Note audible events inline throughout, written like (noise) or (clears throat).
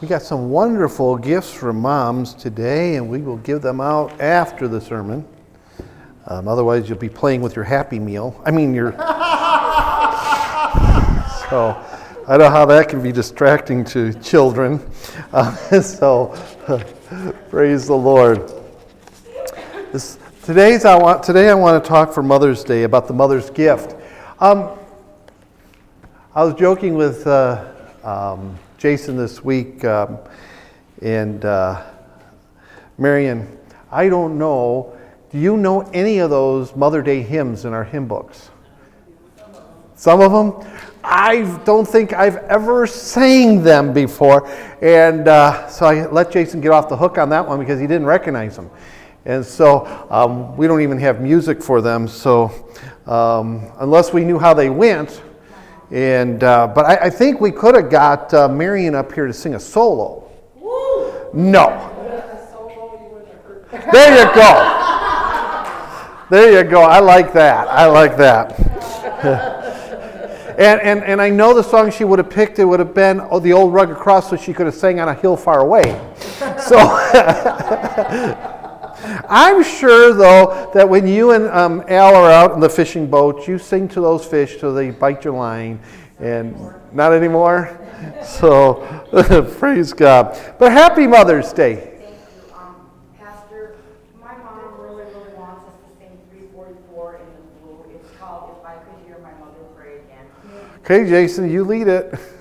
We got some wonderful gifts from moms today, and we will give them out after the sermon. Um, otherwise, you'll be playing with your Happy Meal. I mean, your. (laughs) so I don't know how that can be distracting to children. Uh, (laughs) so (laughs) praise the Lord. This, today's I want today I want to talk for Mother's Day about the mother's gift. Um, I was joking with uh, um, Jason this week, um, and uh, Marion. I don't know. Do you know any of those Mother Day hymns in our hymn books? Some of them? I don't think I've ever sang them before. And uh, so I let Jason get off the hook on that one because he didn't recognize them. And so um, we don't even have music for them. So um, unless we knew how they went, and, uh, but I, I, think we could have got uh, Marion up here to sing a solo. Woo! No. There you go. There you go. I like that. I like that. (laughs) and, and, and I know the song she would have picked, it would have been oh, The Old Rugged Cross, so she could have sang on a hill far away. So (laughs) I'm sure, though, that when you and um, Al are out in the fishing boat, you sing to those fish so they bite your line. And not anymore? So, (laughs) praise God. But happy Mother's Day. Thank you. lead Pastor, (laughs)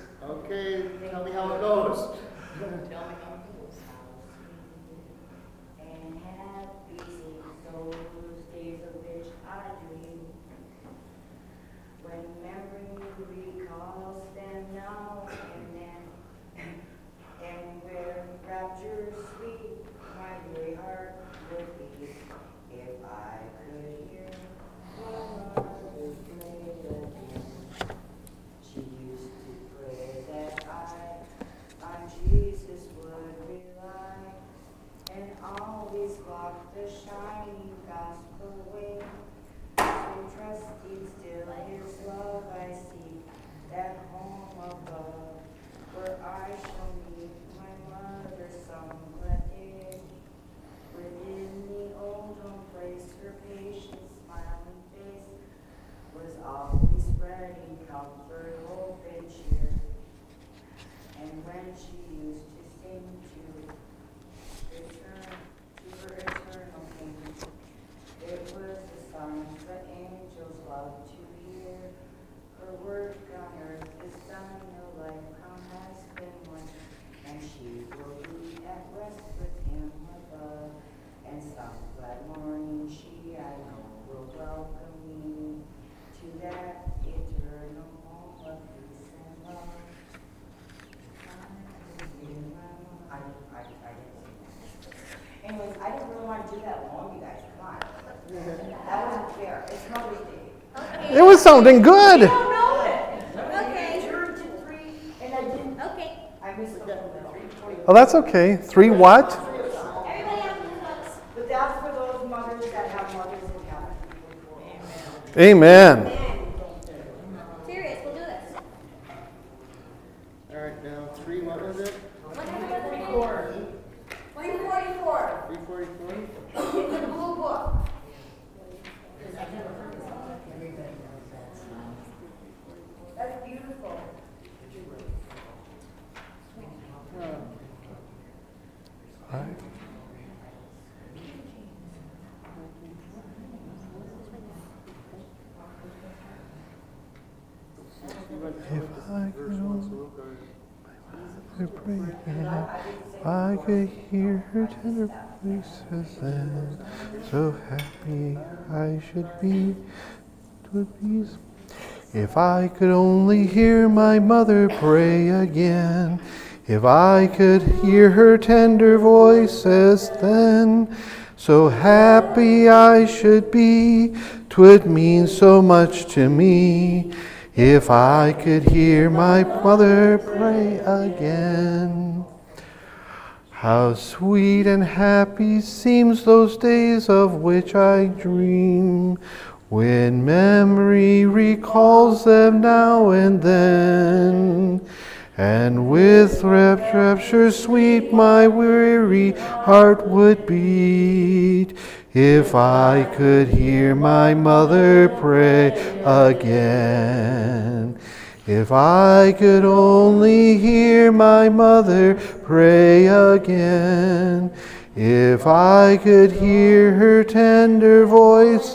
my mom really, really wants us to sing 344 in the blue. It's called If I Could Hear My Mother Pray Again. Okay, Jason, you lead it. It was sounding good. Oh, that's okay. Three what? But that's for those mothers that have mothers in heaven. Amen. Amen. I could only pray, if I could hear her tender voices then. So happy I should be. Twould be. If I could only hear my mother pray again. If I could hear her tender voices then. So happy I should be. Twould mean so much to me. If I could hear my mother pray again. How sweet and happy seems those days of which I dream, when memory recalls them now and then, and with rapture sweet my weary heart would beat if I could hear my mother pray again. If I could only hear my mother pray again. If I could hear her tender voice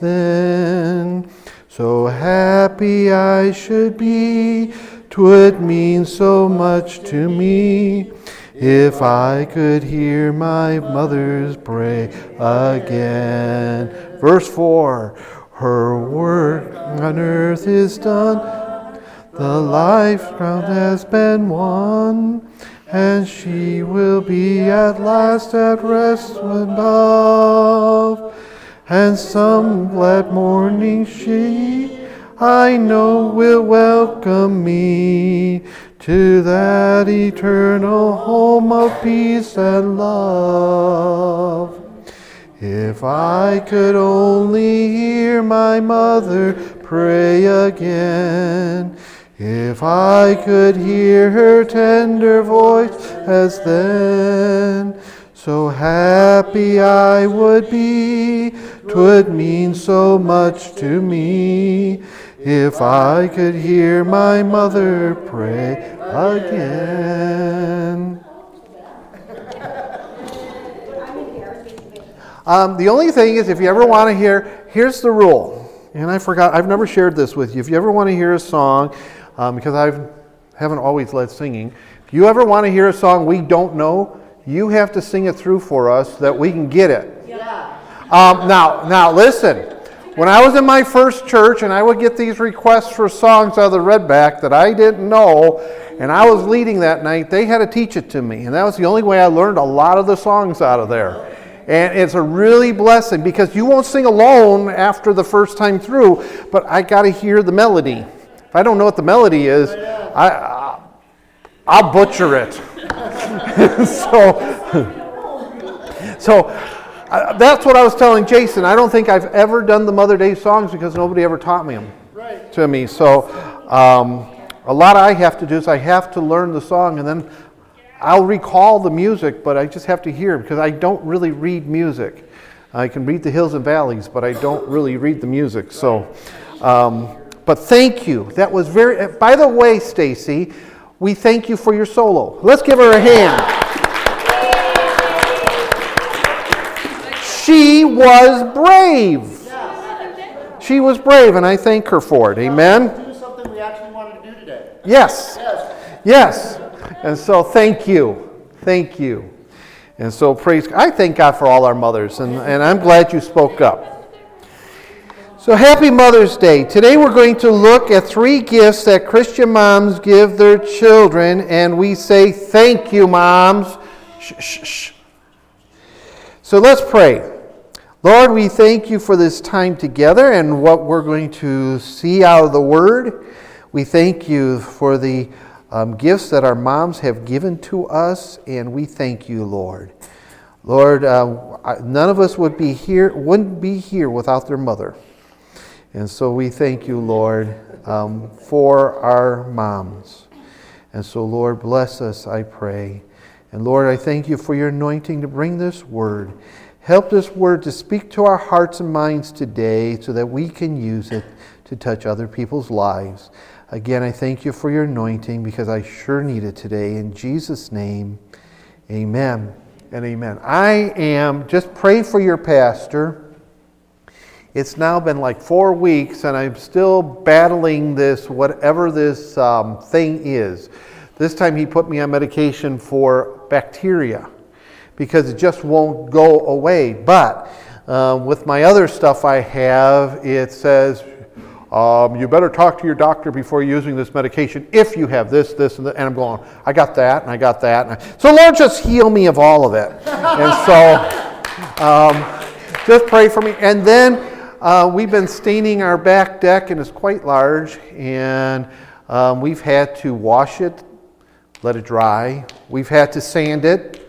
then, so happy I should be, twould mean so much to me. If I could hear my mother's pray again. Verse 4 Her work on earth is done, the life crown has been won, and she will be at last at rest above. And some glad morning she, I know, will welcome me to that eternal home of peace and love. If I could only hear my mother pray again, if I could hear her tender voice as then, so happy I would be, twould mean so much to me. If I could hear my mother pray again. Um, the only thing is, if you ever want to hear, here's the rule. And I forgot, I've never shared this with you. If you ever want to hear a song, um, because I haven't always led singing, if you ever want to hear a song we don't know, you have to sing it through for us that we can get it. Yeah. Um, now, now listen. When I was in my first church and I would get these requests for songs out of the redback that I didn't know, and I was leading that night, they had to teach it to me. And that was the only way I learned a lot of the songs out of there. And it's a really blessing because you won't sing alone after the first time through, but I got to hear the melody. If I don't know what the melody is, I, I'll butcher it. (laughs) so, (laughs) so uh, that's what I was telling Jason. I don't think I've ever done the Mother Day songs because nobody ever taught me them right. to me. So um, a lot I have to do is I have to learn the song and then I'll recall the music, but I just have to hear because I don't really read music. I can read the hills and valleys, but I don't really read the music. So, um, but thank you. That was very. By the way, Stacy, we thank you for your solo. Let's give her a hand. She was brave. She was brave, and I thank her for it. Amen. Do something we actually wanted to do today. Yes. Yes. And so, thank you. Thank you. And so, praise. I thank God for all our mothers, and, and I'm glad you spoke up. So, happy Mother's Day. Today, we're going to look at three gifts that Christian moms give their children, and we say, Thank you, moms. Shh, shh, shh. So, let's pray. Lord, we thank you for this time together and what we're going to see out of the Word. We thank you for the um, gifts that our moms have given to us, and we thank you, Lord. Lord, uh, none of us would be here, wouldn't be here without their mother. And so we thank you, Lord, um, for our moms. And so, Lord, bless us, I pray. And Lord, I thank you for your anointing to bring this word. Help this word to speak to our hearts and minds today so that we can use it to touch other people's lives. Again, I thank you for your anointing because I sure need it today. In Jesus' name, amen and amen. I am, just pray for your pastor. It's now been like four weeks, and I'm still battling this, whatever this um, thing is. This time he put me on medication for bacteria because it just won't go away. But uh, with my other stuff I have, it says um, you better talk to your doctor before using this medication if you have this, this, and that. And I'm going, I got that, and I got that. I, so Lord, just heal me of all of it. (laughs) and so um, just pray for me. And then uh, we've been staining our back deck, and it's quite large. And um, we've had to wash it, let it dry. We've had to sand it.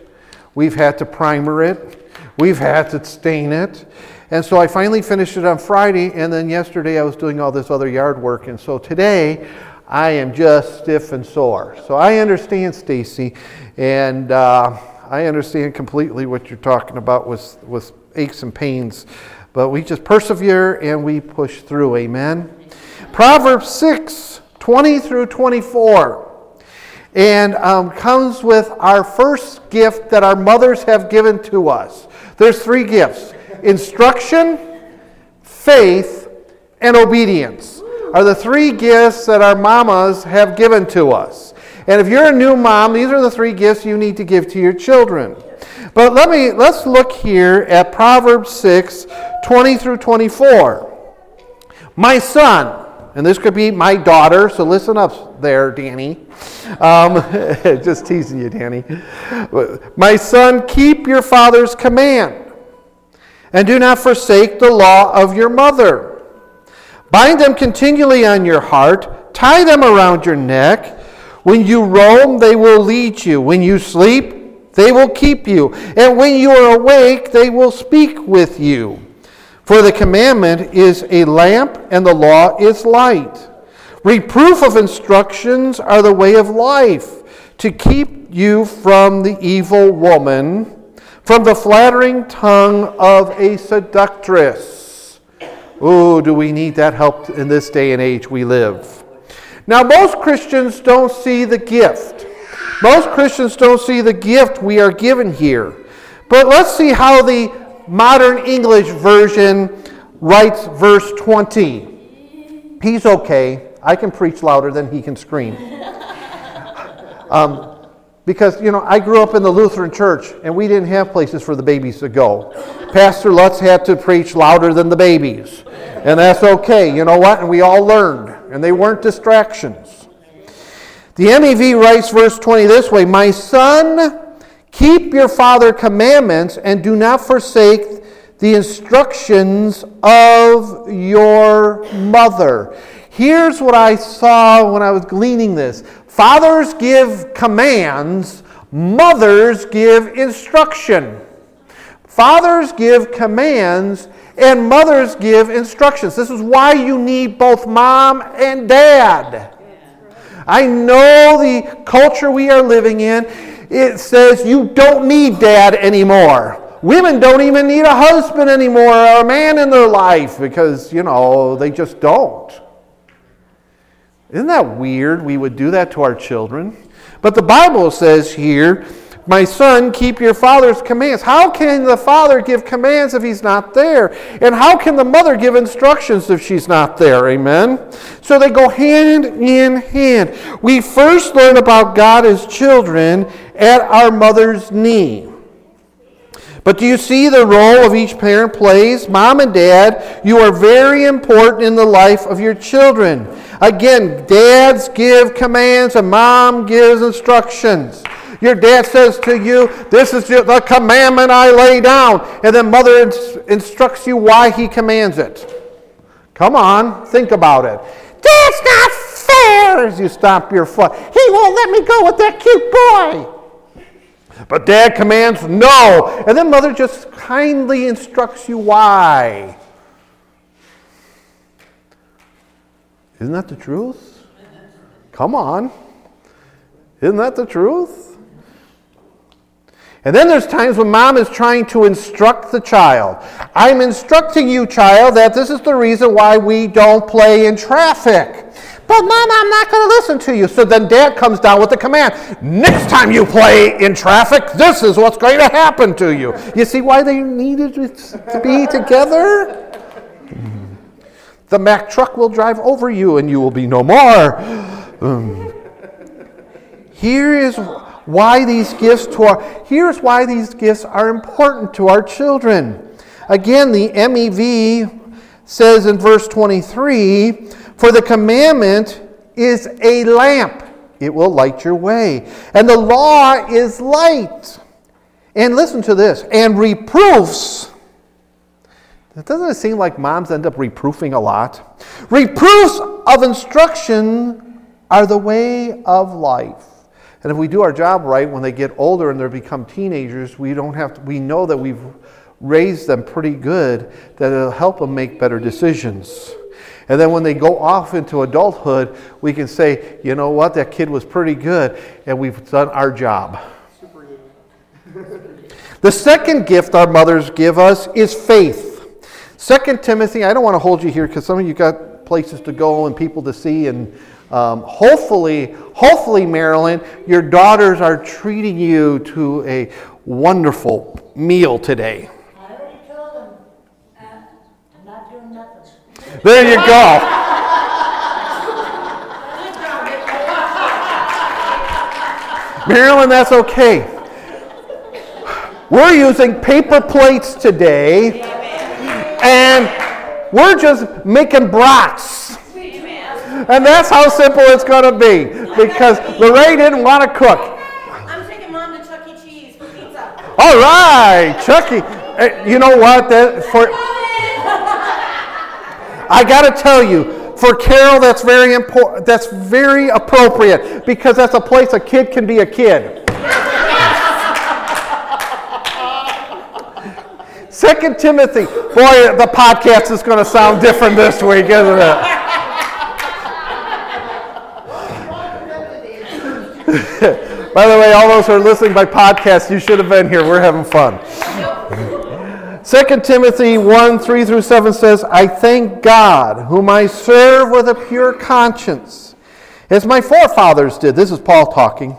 We've had to primer it. We've had to stain it. And so I finally finished it on Friday, and then yesterday I was doing all this other yard work. And so today I am just stiff and sore. So I understand, Stacy, and uh, I understand completely what you're talking about with, with aches and pains. But we just persevere and we push through. Amen. Proverbs 6 20 through 24 and um, comes with our first gift that our mothers have given to us. There's three gifts instruction, faith, and obedience are the three gifts that our mamas have given to us. And if you're a new mom, these are the three gifts you need to give to your children. But let me let's look here at Proverbs 6, 20 through 24. My son, and this could be my daughter, so listen up there, Danny. Um, (laughs) just teasing you, Danny. My son, keep your father's command, and do not forsake the law of your mother. Bind them continually on your heart, tie them around your neck. When you roam, they will lead you. When you sleep, they will keep you. And when you are awake, they will speak with you. For the commandment is a lamp, and the law is light. Reproof of instructions are the way of life, to keep you from the evil woman, from the flattering tongue of a seductress. Oh, do we need that help in this day and age we live? Now, most Christians don't see the gift. Most Christians don't see the gift we are given here. But let's see how the Modern English Version writes verse 20. He's okay. I can preach louder than he can scream. (laughs) Um, because, you know, I grew up in the Lutheran church and we didn't have places for the babies to go. Pastor Lutz had to preach louder than the babies. And that's okay. You know what? And we all learned. And they weren't distractions. The MEV writes verse 20 this way My son, Keep your father commandments and do not forsake the instructions of your mother. Here's what I saw when I was gleaning this fathers give commands, mothers give instruction. Fathers give commands, and mothers give instructions. This is why you need both mom and dad. I know the culture we are living in it says you don't need dad anymore. Women don't even need a husband anymore or a man in their life because, you know, they just don't. Isn't that weird? We would do that to our children. But the Bible says here, my son, keep your father's commands. How can the father give commands if he's not there? And how can the mother give instructions if she's not there? Amen? So they go hand in hand. We first learn about God as children at our mother's knee. But do you see the role of each parent plays? Mom and dad, you are very important in the life of your children. Again, dads give commands and mom gives instructions. Your dad says to you, This is the commandment I lay down. And then mother instructs you why he commands it. Come on, think about it. That's not fair as you stomp your foot. He won't let me go with that cute boy. But dad commands no. And then mother just kindly instructs you why. Isn't that the truth? Come on. Isn't that the truth? And then there's times when mom is trying to instruct the child. I'm instructing you, child, that this is the reason why we don't play in traffic. But mom, I'm not going to listen to you. So then dad comes down with the command next time you play in traffic, this is what's going to happen to you. You see why they needed to be together? The Mack truck will drive over you and you will be no more. Um, here is why these gifts to our here's why these gifts are important to our children. Again, the MEV says in verse 23, for the commandment is a lamp. It will light your way. And the law is light. And listen to this, and reproofs. Doesn't it seem like moms end up reproofing a lot? Reproofs of instruction are the way of life. And if we do our job right, when they get older and they become teenagers, we don't have to, we know that we've raised them pretty good, that it'll help them make better decisions. And then when they go off into adulthood, we can say, you know what, that kid was pretty good, and we've done our job. the second gift our mothers give us is faith. Second Timothy, I don't want to hold you here because some of you got places to go and people to see, and um, hopefully, hopefully, Marilyn, your daughters are treating you to a wonderful meal today. I already told them, uh, I'm not doing nothing. There you go. Marilyn, that's okay. We're using paper plates today, and we're just making brats. And that's how simple it's going to be because Lorraine didn't want to cook. I'm taking mom to Chuck E. Cheese for pizza. All right, Chucky. eh, You know what? That for I got to tell you, for Carol, that's very important. That's very appropriate because that's a place a kid can be a kid. (laughs) Second Timothy. Boy, the podcast is going to sound different this week, isn't it? (laughs) By the way, all those who are listening by podcast, you should have been here. We're having fun. 2 Timothy 1 3 through 7 says, I thank God, whom I serve with a pure conscience, as my forefathers did. This is Paul talking.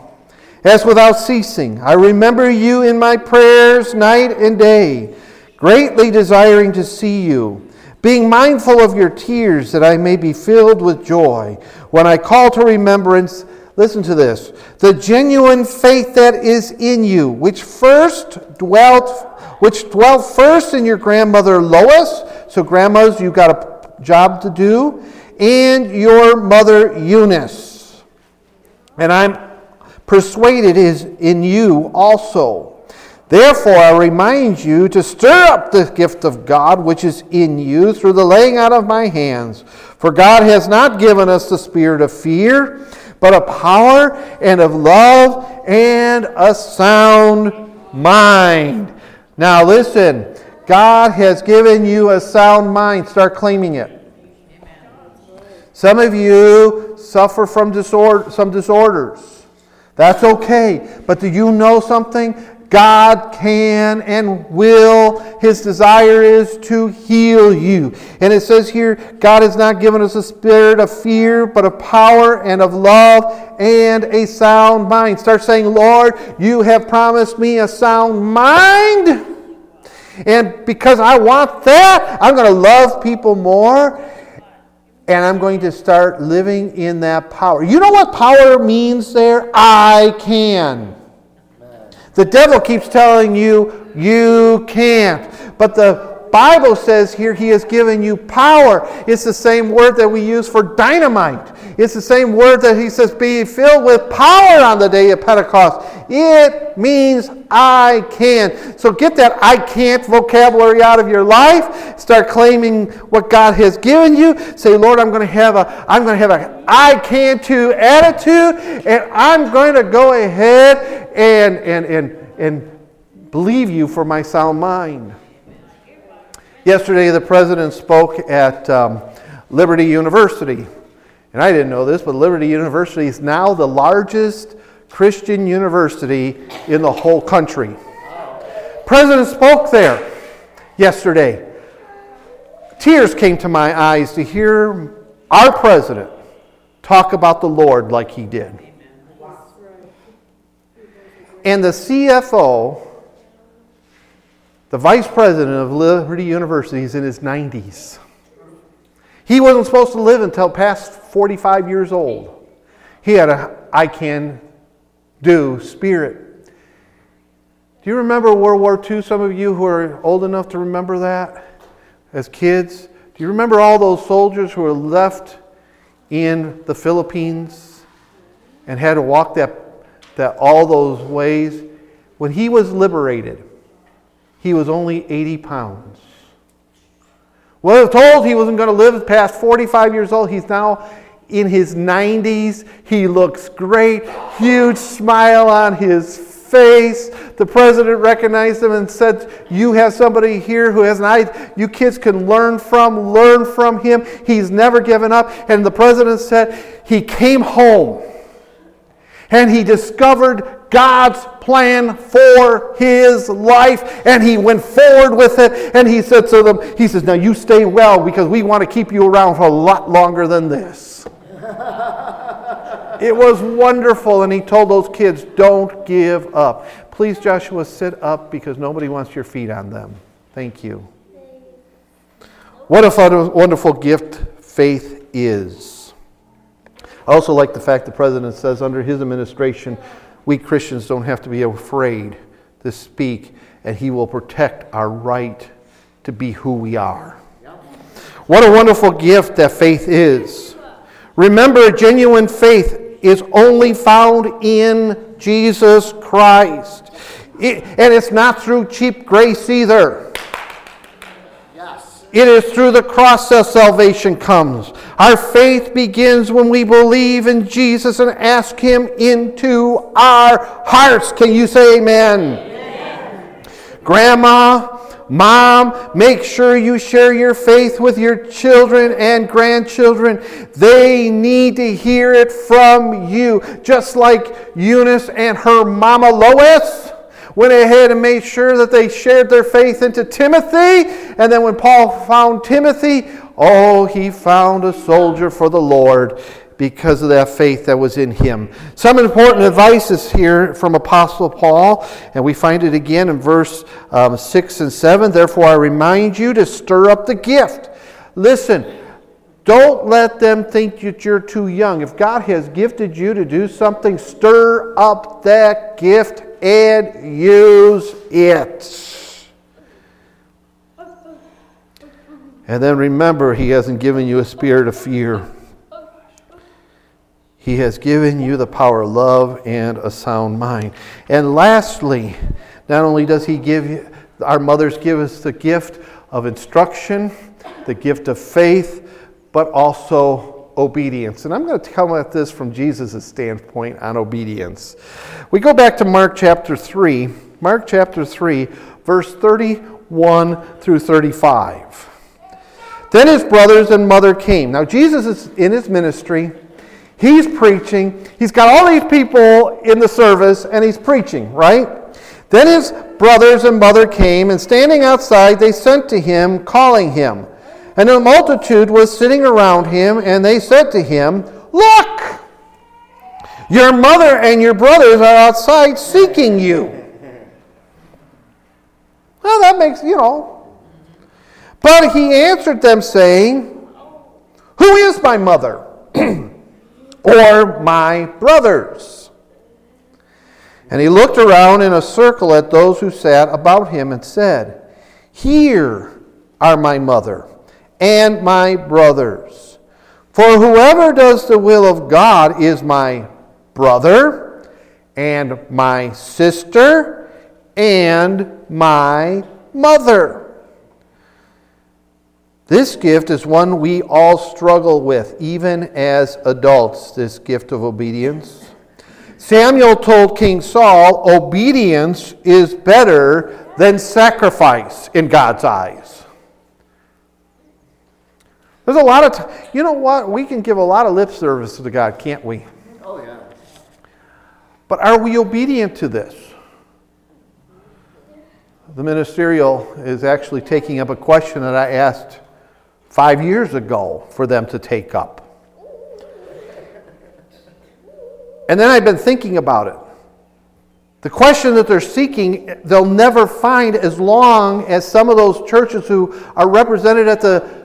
As without ceasing, I remember you in my prayers night and day, greatly desiring to see you, being mindful of your tears, that I may be filled with joy when I call to remembrance Listen to this. The genuine faith that is in you, which first dwelt which dwelt first in your grandmother Lois. So grandmas, you've got a job to do, and your mother Eunice. And I'm persuaded is in you also. Therefore, I remind you to stir up the gift of God which is in you through the laying out of my hands. For God has not given us the spirit of fear, but of power and of love and a sound mind. Now, listen, God has given you a sound mind. Start claiming it. Some of you suffer from disorder, some disorders. That's okay. But do you know something? God can and will. His desire is to heal you. And it says here, God has not given us a spirit of fear, but of power and of love and a sound mind. Start saying, Lord, you have promised me a sound mind. And because I want that, I'm going to love people more. And I'm going to start living in that power. You know what power means there? I can. The devil keeps telling you, you can't. But the Bible says here he has given you power. It's the same word that we use for dynamite. It's the same word that he says, be filled with power on the day of Pentecost. It means I can. So get that I can't vocabulary out of your life. Start claiming what God has given you. Say, Lord, I'm going to have a I'm going to have a I can too attitude, and I'm going to go ahead and and and and believe you for my sound mind. Yesterday, the president spoke at um, Liberty University. And I didn't know this, but Liberty University is now the largest Christian university in the whole country. President spoke there yesterday. Tears came to my eyes to hear our president talk about the Lord like he did. And the CFO the vice president of Liberty University is in his 90s. He wasn't supposed to live until past 45 years old. He had a I can do spirit. Do you remember World War II? Some of you who are old enough to remember that as kids. Do you remember all those soldiers who were left in the Philippines and had to walk that, that all those ways? When he was liberated, he was only 80 pounds. Was told he wasn't going to live past 45 years old. He's now in his 90s. He looks great, huge smile on his face. The president recognized him and said, You have somebody here who has an eye you kids can learn from, learn from him. He's never given up. And the president said, He came home and he discovered God's plan for his life and he went forward with it and he said to them, He says, Now you stay well because we want to keep you around for a lot longer than this. (laughs) it was wonderful and he told those kids, Don't give up. Please, Joshua, sit up because nobody wants your feet on them. Thank you. What a wonderful gift faith is. I also like the fact the president says under his administration, we Christians don't have to be afraid to speak, and He will protect our right to be who we are. What a wonderful gift that faith is. Remember, genuine faith is only found in Jesus Christ. It, and it's not through cheap grace either. It is through the cross that salvation comes. Our faith begins when we believe in Jesus and ask Him into our hearts. Can you say amen? amen? Grandma, Mom, make sure you share your faith with your children and grandchildren. They need to hear it from you, just like Eunice and her mama Lois went ahead and made sure that they shared their faith into Timothy. And then when Paul found Timothy, oh, he found a soldier for the Lord because of that faith that was in him. Some important advice is here from Apostle Paul, and we find it again in verse um, 6 and 7. Therefore, I remind you to stir up the gift. Listen, don't let them think that you're too young. If God has gifted you to do something, stir up that gift and use it. And then remember, He hasn't given you a spirit of fear. He has given you the power of love and a sound mind. And lastly, not only does He give you, our mothers give us the gift of instruction, the gift of faith, but also obedience. And I'm going to come at this from Jesus' standpoint on obedience. We go back to Mark chapter 3, Mark chapter 3, verse 31 through 35. Then his brothers and mother came. Now, Jesus is in his ministry. He's preaching. He's got all these people in the service, and he's preaching, right? Then his brothers and mother came, and standing outside, they sent to him, calling him. And a multitude was sitting around him, and they said to him, Look, your mother and your brothers are outside seeking you. Well, that makes, you know. But he answered them, saying, Who is my mother? (clears throat) or my brothers? And he looked around in a circle at those who sat about him and said, Here are my mother and my brothers. For whoever does the will of God is my brother and my sister and my mother. This gift is one we all struggle with, even as adults, this gift of obedience. Samuel told King Saul, obedience is better than sacrifice in God's eyes. There's a lot of, t- you know what? We can give a lot of lip service to God, can't we? Oh, yeah. But are we obedient to this? The ministerial is actually taking up a question that I asked five years ago for them to take up. And then I've been thinking about it. The question that they're seeking, they'll never find as long as some of those churches who are represented at the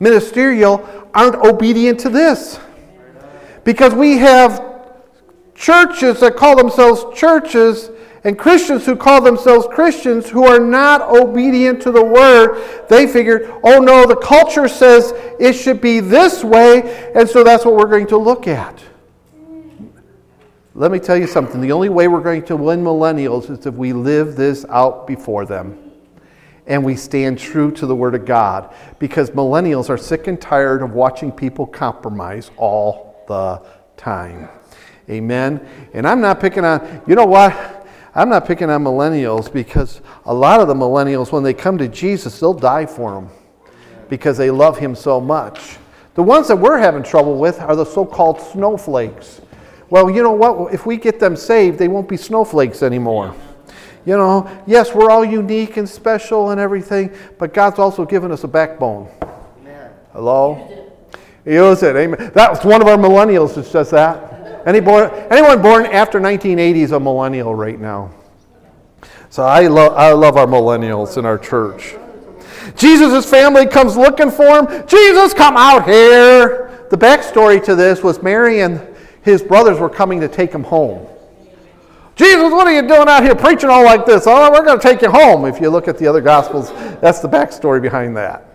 ministerial aren't obedient to this. Because we have churches that call themselves churches and Christians who call themselves Christians who are not obedient to the word. They figured, oh no, the culture says it should be this way, and so that's what we're going to look at. Let me tell you something. The only way we're going to win millennials is if we live this out before them and we stand true to the Word of God because millennials are sick and tired of watching people compromise all the time. Amen. And I'm not picking on, you know what? I'm not picking on millennials because a lot of the millennials, when they come to Jesus, they'll die for him because they love him so much. The ones that we're having trouble with are the so called snowflakes. Well, you know what? If we get them saved, they won't be snowflakes anymore. You know, yes, we're all unique and special and everything, but God's also given us a backbone. Hello? Use it. Amen. That was one of our millennials that says that. Any born, anyone born after 1980 is a millennial right now. So I, love I love our millennials in our church. Jesus' family comes looking for him. Jesus, come out here. The backstory to this was Mary and his brothers were coming to take him home. Jesus, what are you doing out here preaching all like this? Oh, we're going to take you home. If you look at the other Gospels, that's the backstory behind that.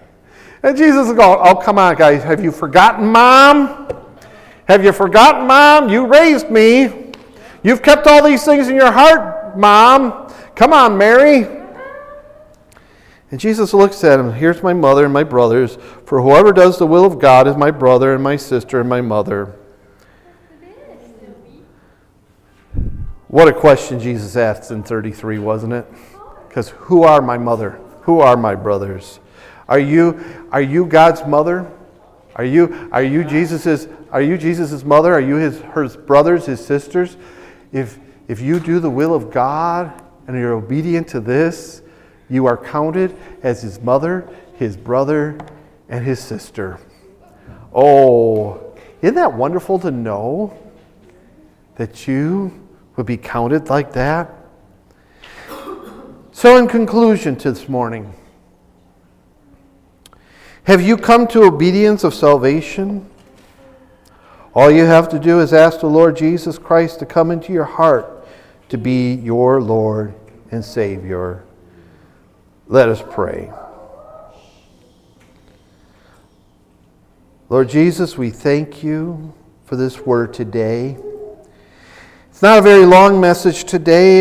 And Jesus is going, Oh, come on, guys. Have you forgotten, Mom? Have you forgotten, Mom? You raised me. You've kept all these things in your heart, Mom. Come on, Mary. And Jesus looks at him. Here's my mother and my brothers. For whoever does the will of God is my brother and my sister and my mother. What a question Jesus asked in 33, wasn't it? Because who are my mother? Who are my brothers? Are you, are you God's mother? Are you, are you Jesus's, are you Jesus's mother? Are you his, her brothers, his sisters? If, if you do the will of God and you're obedient to this, you are counted as his mother, his brother, and his sister. Oh, isn't that wonderful to know that you would be counted like that? So, in conclusion to this morning, have you come to obedience of salvation? All you have to do is ask the Lord Jesus Christ to come into your heart to be your Lord and Savior. Let us pray. Lord Jesus, we thank you for this word today. It's not a very long message today.